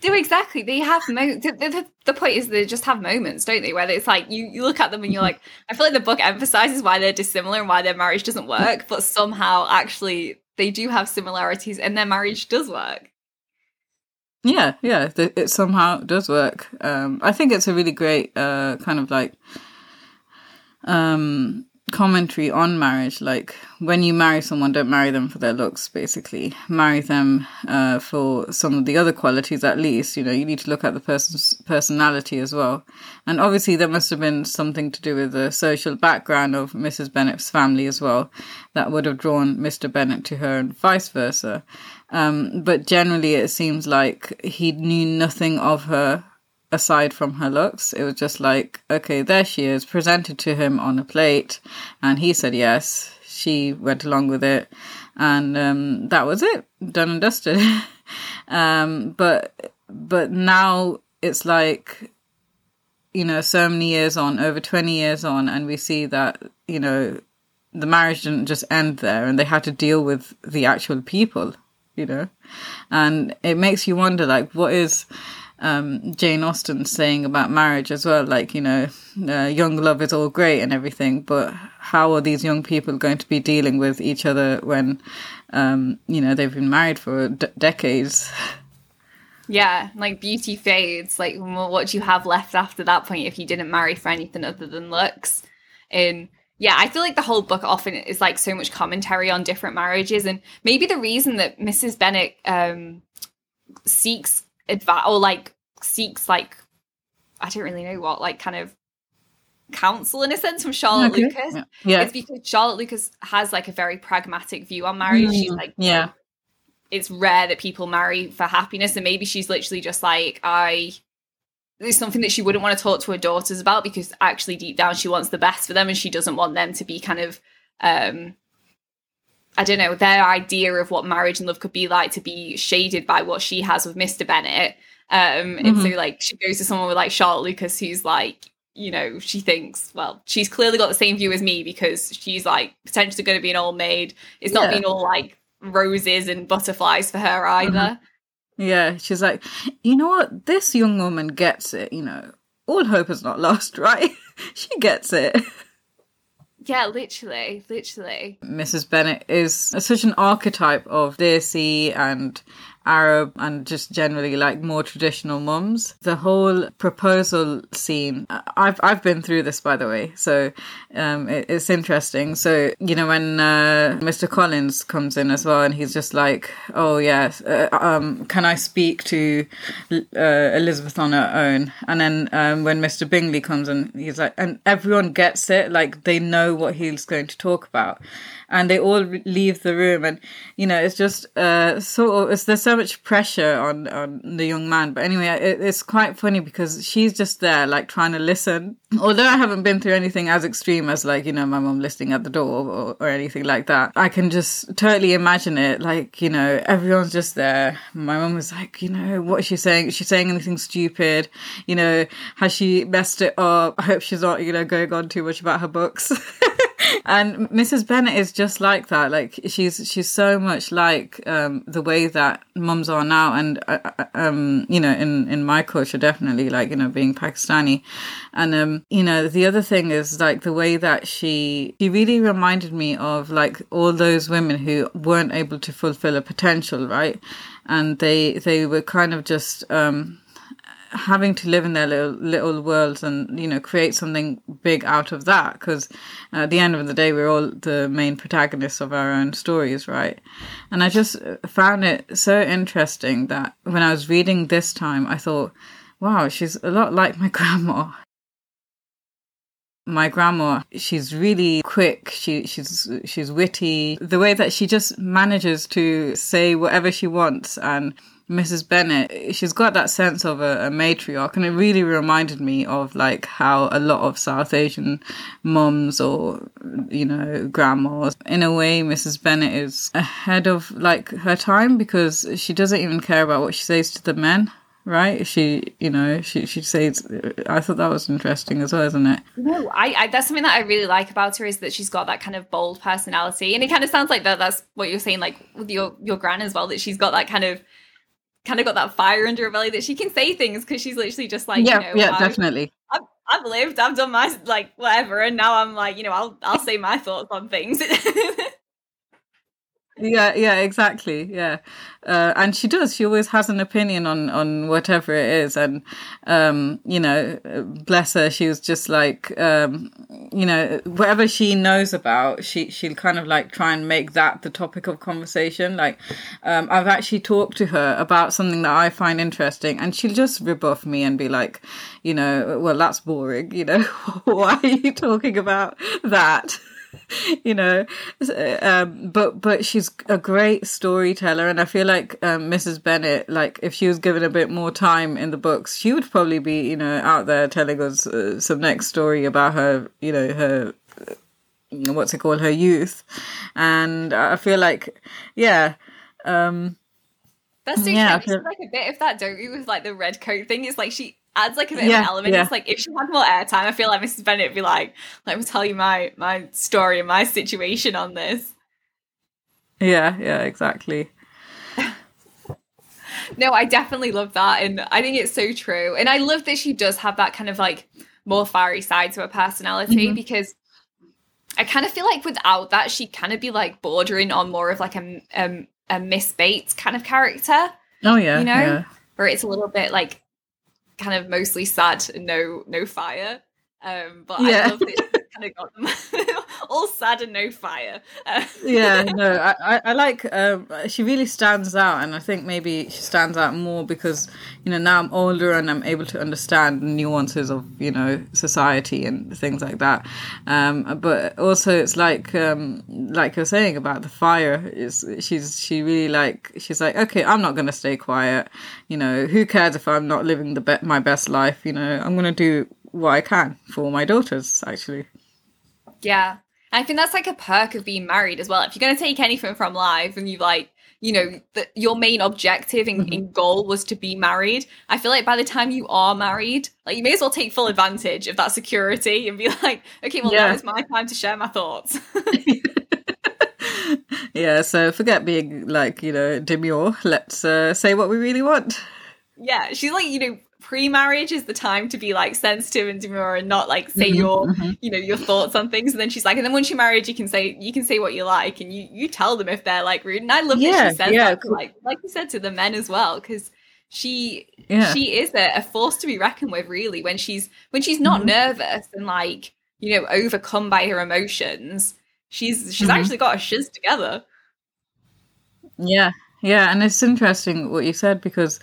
[SPEAKER 1] Do exactly. They have mo- the, the, the, point is they just have moments don't they? Where it's like you, you look at them and you're like i feel like the book emphasizes why they're dissimilar and why their marriage doesn't work but somehow actually they do have similarities and their marriage does work.
[SPEAKER 2] Yeah yeah it somehow does work. Um i think it's a really great uh kind of like um, commentary on marriage. Like when you marry someone, don't marry them for their looks. Basically, marry them uh, for some of the other qualities. At least, you know, you need to look at the person's personality as well. And obviously, there must have been something to do with the social background of Mrs. Bennet's family as well, that would have drawn Mr. Bennet to her, and vice versa. Um, but generally, it seems like he knew nothing of her aside from her looks. It was just like, okay, there she is, presented to him on a plate, and he said yes. She went along with it, and um, that was it, done and dusted. um, but but now it's like you know so many years on over 20 years on and we see that you know the marriage didn't just end there and they had to deal with the actual people you know and it makes you wonder like what is um, Jane Austen saying about marriage as well. Like, you know, uh, young love is all great and everything, but how are these young people going to be dealing with each other when, um, you know, they've been married for d- decades?
[SPEAKER 1] Yeah, like beauty fades. Like, what do you have left after that point if you didn't marry for anything other than looks? And yeah, I feel like the whole book often is like so much commentary on different marriages, and maybe the reason that Mrs. Bennet um, seeks advice or like seeks like I don't really know what like kind of counsel in a sense from Charlotte okay. Lucas. Yeah. yeah. It's because Charlotte Lucas has like a very pragmatic view on marriage. Mm, She's like,
[SPEAKER 2] yeah,
[SPEAKER 1] it's rare that people marry for happiness, and maybe she's literally just like, I. There's something that she wouldn't want to talk to her daughters about because actually deep down she wants the best for them and she doesn't want them to be kind of um I don't know, their idea of what marriage and love could be like to be shaded by what she has with Mr. Bennet. Um, mm-hmm. And so, mm-hmm. like, she goes to someone with like Charlotte Lucas, who's like, you know, she thinks, well, she's clearly got the same view as me because she's like potentially going to be an old maid. It's not yeah. being all like roses and butterflies for her either.
[SPEAKER 2] Mm-hmm. Yeah, she's like, you know what? This young woman gets it, you know. All hope is not lost, right? she gets it.
[SPEAKER 1] Yeah, literally, literally.
[SPEAKER 2] Mrs. Bennet is such an archetype of Desi and Arab and just generally like more traditional mums. The whole proposal scene, I've I've been through this by the way, so um, it, it's interesting. So you know when uh, Mr. Collins comes in as well, and he's just like, "Oh yes, uh, um, can I speak to uh, Elizabeth on her own?" And then um, when Mr. Bingley comes in, he's like, and everyone gets it, like they know what he's going to talk about and they all leave the room and you know it's just uh of it's, there's so much pressure on on the young man. But anyway it, it's quite funny because she's just there like trying to listen. Although i haven't been through anything as extreme as like you know my mom listening at the door or, or anything like that i can just totally imagine it. Like you know everyone's just there. My mom was like you know what is she saying? Is she saying anything stupid? You know has she messed it up? I hope she's not you know going on too much about her books and Mrs. Bennet is just like that. Like she's she's so much like um, the way that mums are now, and uh, uh, um, you know, in in my culture, definitely like you know being Pakistani, and um, you know the other thing is like the way that she she really reminded me of like all those women who weren't able to fulfill a potential, right? And they they were kind of just um having to live in their little little worlds and you know create something big out of that because at the end of the day we're all the main protagonists of our own stories right? And i just uh, found it so interesting that when i was reading this time i thought wow she's a lot like my grandma. My grandma she's really quick. She she's she's witty. The way that she just manages to say whatever she wants and Mrs. Bennet, she's got that sense of a, a, matriarch, and it really reminded me of like how a lot of South Asian moms or you know grandmas, in a way, Mrs. Bennet is ahead of like her time because she doesn't even care about what she says to the men. Right? She, you know, she she says. Uh, I thought that was interesting as well, isn't it?
[SPEAKER 1] No, I, I that's something that I really like about her is that she's got that kind of bold personality, and it kind of sounds like that. That's what you're saying, like with your your gran as well. That she's got that kind of kind of got that fire under her belly that she can say things because she's literally just like,
[SPEAKER 2] yeah,
[SPEAKER 1] you know,
[SPEAKER 2] yeah, I've, definitely.
[SPEAKER 1] I've, I've lived, I've done my like whatever, and now I'm like, you know, I'll I'll say my thoughts on things.
[SPEAKER 2] yeah yeah exactly yeah. Uh, and she does she always has an opinion on on whatever it is and um you know bless her she was just like um you know whatever she knows about she she'll kind of like try and make that the topic of conversation like um i've actually talked to her about something that i find interesting and she'll just rebuff me and be like you know well that's boring you know why are you talking about that you know um, but but she's a great storyteller and i feel like um, mrs bennet like if she was given a bit more time in the books she would probably be you know out there telling us uh, some next story about her you know her what's it called her youth and i feel like yeah um
[SPEAKER 1] That's so
[SPEAKER 2] Yeah,
[SPEAKER 1] true.
[SPEAKER 2] Feel-
[SPEAKER 1] like a bit of that, don't you, with like the red coat thing? It's like she adds like a bit of an element.
[SPEAKER 2] yeah.
[SPEAKER 1] It's like if she had more airtime, I feel like Mrs. Bennet would be like, "Let me tell you my my story and my situation on this."
[SPEAKER 2] Yeah, yeah, exactly.
[SPEAKER 1] No, I definitely love that, and I think it's so true. And I love that she does have that kind of like more fiery side to her personality
[SPEAKER 2] Mhm.
[SPEAKER 1] because I kind of feel like without that, she'd kind of be like bordering on more of like a a, a Miss Bates kind of character.
[SPEAKER 2] Oh yeah,
[SPEAKER 1] You know?
[SPEAKER 2] yeah.
[SPEAKER 1] where it's a little bit like kind of mostly sad and no no fire. Um, but I love that kind of got them all sad and no fire. Uh,
[SPEAKER 2] yeah no I, I, like um she really stands out and i think maybe she stands out more because you know now i'm older and i'm able to understand the nuances of you know society and things like that. Um but also it's like um like you're saying about the fire is she's she really like she's like okay i'm not gonna stay quiet. You know who cares if i'm not living the be- my best life? You know i'm gonna do what i can for my daughters actually
[SPEAKER 1] yeah, I think that's like a perk of being married as well. If you're going to take anything from life and you like. You know that your main objective and,
[SPEAKER 2] Mhm.
[SPEAKER 1] and goal was to be married. I feel like by the time you are married, like you may as well take full advantage of that security and be like, okay, well
[SPEAKER 2] Yeah.
[SPEAKER 1] now it's my time to share my thoughts.
[SPEAKER 2] yeah, so forget being like, you know, demure. Let's uh, say what we really want.
[SPEAKER 1] yeah, she's like, you know, pre-marriage is the time to be like sensitive and demure and not like say
[SPEAKER 2] Mhm,
[SPEAKER 1] your,
[SPEAKER 2] mhm.
[SPEAKER 1] you know, your thoughts on things. And then she's like, and then once you're married, you can say you can say what you like, and you you tell them if they're like rude. And I love
[SPEAKER 2] Yeah,
[SPEAKER 1] that she says
[SPEAKER 2] yeah,
[SPEAKER 1] that, to, like like you said to the men as well, because she
[SPEAKER 2] Yeah.
[SPEAKER 1] she is a, a force to be reckoned with, really. When she's when she's not
[SPEAKER 2] Mhm.
[SPEAKER 1] nervous and like you know overcome by her emotions, she's she's
[SPEAKER 2] Mhm.
[SPEAKER 1] actually got her shiz together.
[SPEAKER 2] Yeah, yeah, and it's interesting what you said because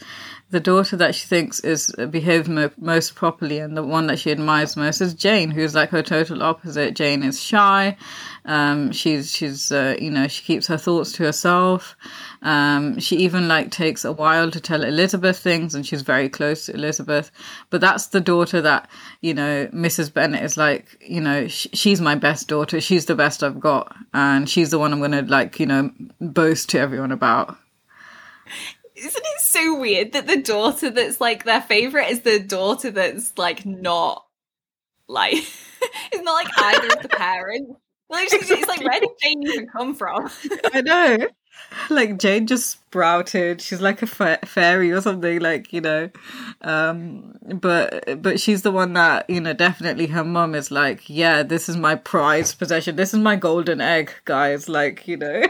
[SPEAKER 2] the daughter that she thinks is uh, behaved mo- most properly and the one that she admires most is Jane, who's like her total opposite. Jane is shy. Um, she's she's uh, you know she keeps her thoughts to herself. Um, she even like takes a while to tell Elizabeth things, and she's very close to Elizabeth. But that's the daughter that you know Mrs. Bennet is like you know sh- she's my best daughter. She's the best I've got, and she's the one I'm gonna like you know boast to everyone about.
[SPEAKER 1] Isn't it so weird that the daughter that's like their favorite is the daughter that's like not like it's not like either of the parents. Like she's, it's like where did Jane even come from?
[SPEAKER 2] I know. Like Jane just sprouted. She's like a fa- fairy or something. Like you know, um, but but she's the one that you know definitely her mum is like, yeah, this is my prized possession. This is my golden egg, guys. Like you know.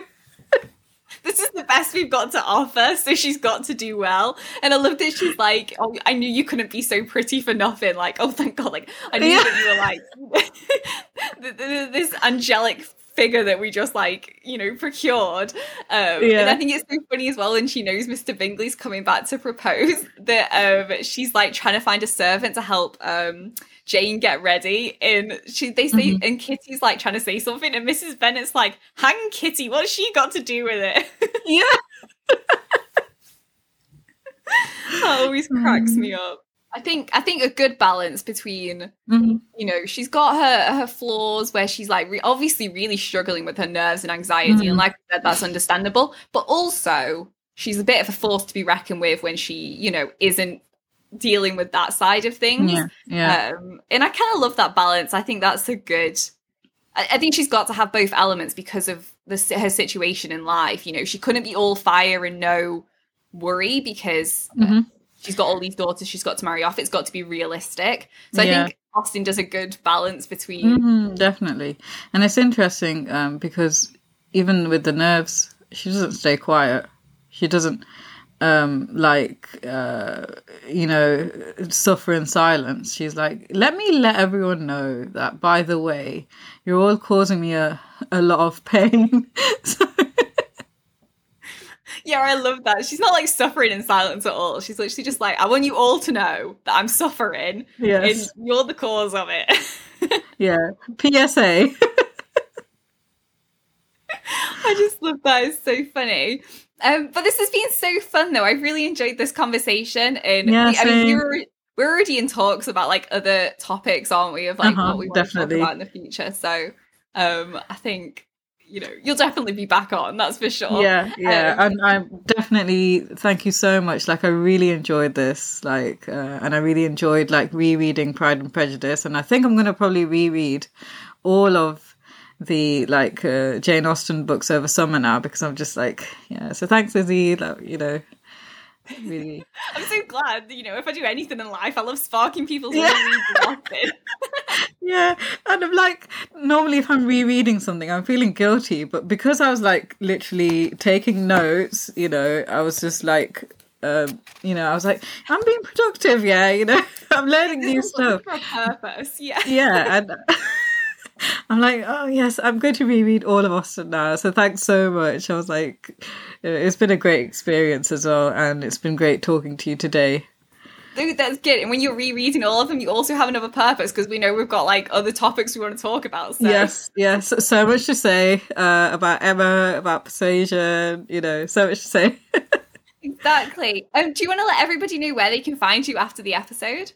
[SPEAKER 1] This is the best we've got to offer, so she's got to do well. And I love that she's like, "Oh, I knew you couldn't be so pretty for nothing." Like, oh, thank God! Like, I knew
[SPEAKER 2] Yeah.
[SPEAKER 1] that you were like th- th- this angelic figure that we just like, you know, procured. Um,
[SPEAKER 2] Yeah.
[SPEAKER 1] And I think it's so funny as well and she knows Mr. Bingley's coming back to propose that um, she's like trying to find a servant to help um, Jane get ready. And she they say,
[SPEAKER 2] Mhm.
[SPEAKER 1] and Kitty's like trying to say something, and Mrs. Bennet's like, "Hang Kitty, what's she got to do with it?"
[SPEAKER 2] Yeah.
[SPEAKER 1] that always cracks me up. I think I think a good balance between
[SPEAKER 2] Mhm.
[SPEAKER 1] you know she's got her her flaws where she's like re- obviously really struggling with her nerves and anxiety, and
[SPEAKER 2] Mhm.
[SPEAKER 1] like I said, that's understandable. But also she's a bit of a force to be reckoned with when she you know isn't dealing with that side of things.
[SPEAKER 2] Yeah. Yeah.
[SPEAKER 1] Um, and I kind of love that balance. I think that's a good. I, I think she's got to have both elements because of the her situation in life. You know, she couldn't be all fire and no worry because uh,
[SPEAKER 2] Mhm.
[SPEAKER 1] she's got all these daughters. She's got to marry off. It's got to be realistic. So I think Austen does a good balance between.
[SPEAKER 2] Mhm, definitely. And it's interesting um, because even with the nerves, she doesn't stay quiet. She doesn't um like uh you know suffer in silence she's like let me let everyone know that by the way you're all causing me a a lot of pain so,
[SPEAKER 1] Yeah, I love that. She's not like suffering in silence at all. She's literally just like, I want you all to know that I'm suffering,
[SPEAKER 2] yes
[SPEAKER 1] and you're the cause of it.
[SPEAKER 2] yeah psa
[SPEAKER 1] I just love that. It's so funny. Um, but this has been so fun, though. I've really enjoyed this conversation, and
[SPEAKER 2] Yeah,
[SPEAKER 1] we, I mean, we're we're already in talks about like other topics, aren't we? Of like
[SPEAKER 2] Uh-huh,
[SPEAKER 1] what we want
[SPEAKER 2] definitely.
[SPEAKER 1] to talk about in the future. So, um, I think you know, you'll definitely be back on. That's for sure.
[SPEAKER 2] Yeah, yeah,
[SPEAKER 1] Um,
[SPEAKER 2] and I'm, definitely thank you so much. Like, I really enjoyed this. Like, uh, and I really enjoyed like rereading Pride and Prejudice, and I think I'm gonna probably reread all of the like uh, Jane Austen books over summer now because I'm just like, yeah. So thanks, Izzy. Like, you know, really.
[SPEAKER 1] I'm so glad. You know, if I do anything in life, I love sparking people's
[SPEAKER 2] Yeah.
[SPEAKER 1] yeah.
[SPEAKER 2] Yeah, and I'm like, normally if I'm rereading something, I'm feeling guilty, but because I was like literally taking notes, you know, I was just like, um, you know, I was like, I'm being productive, yeah, you know, I'm learning new stuff.
[SPEAKER 1] for a purpose. Yeah.
[SPEAKER 2] Yeah, and I'm like, oh yes, I'm going to reread all of Austen now. So thanks so much. I was like, uh, it's been a great experience as well, and it's been great talking to you today.
[SPEAKER 1] Dude, that's good. And when you're rereading all of them, you also have another purpose because we know we've got like other topics we want to talk about. So.
[SPEAKER 2] Yes, yes, so much to say uh, about Emma, about persuasion, you know, so much to say.
[SPEAKER 1] Exactly. Um, do you want to let everybody know where they can find you after the episode?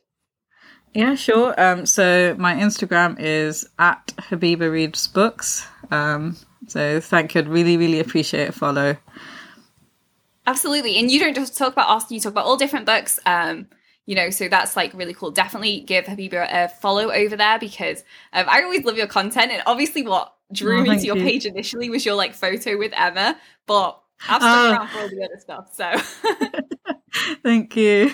[SPEAKER 2] Yeah, sure. Um, so my Instagram is at Habiba Reads Books. Um, so thank you. I'd really, really appreciate a follow.
[SPEAKER 1] Absolutely. And you don't just talk about Austen, you talk about all different books. Um, you know, so that's like really cool. Definitely give Habiba a follow over there because um, I always love your content. And obviously, what drew
[SPEAKER 2] Oh,
[SPEAKER 1] me to your
[SPEAKER 2] you.
[SPEAKER 1] page initially was your like photo with Emma, but I've stuck
[SPEAKER 2] Oh.
[SPEAKER 1] around for all the other stuff. So.
[SPEAKER 2] Thank you.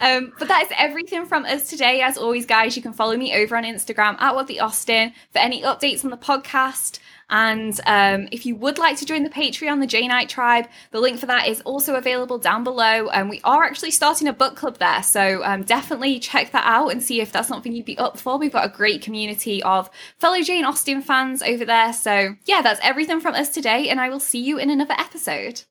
[SPEAKER 1] Um, but that is everything from us today. As always, guys, you can follow me over on Instagram at What the Austen for any updates on the podcast. And um, if you would like to join the Patreon, the Janeite Tribe, the link for that is also available down below. And we are actually starting a book club there. So um, definitely check that out and see if that's something you'd be up for. We've got a great community of fellow Jane Austen fans over there. So yeah, that's everything from us today. And I will see you in another episode.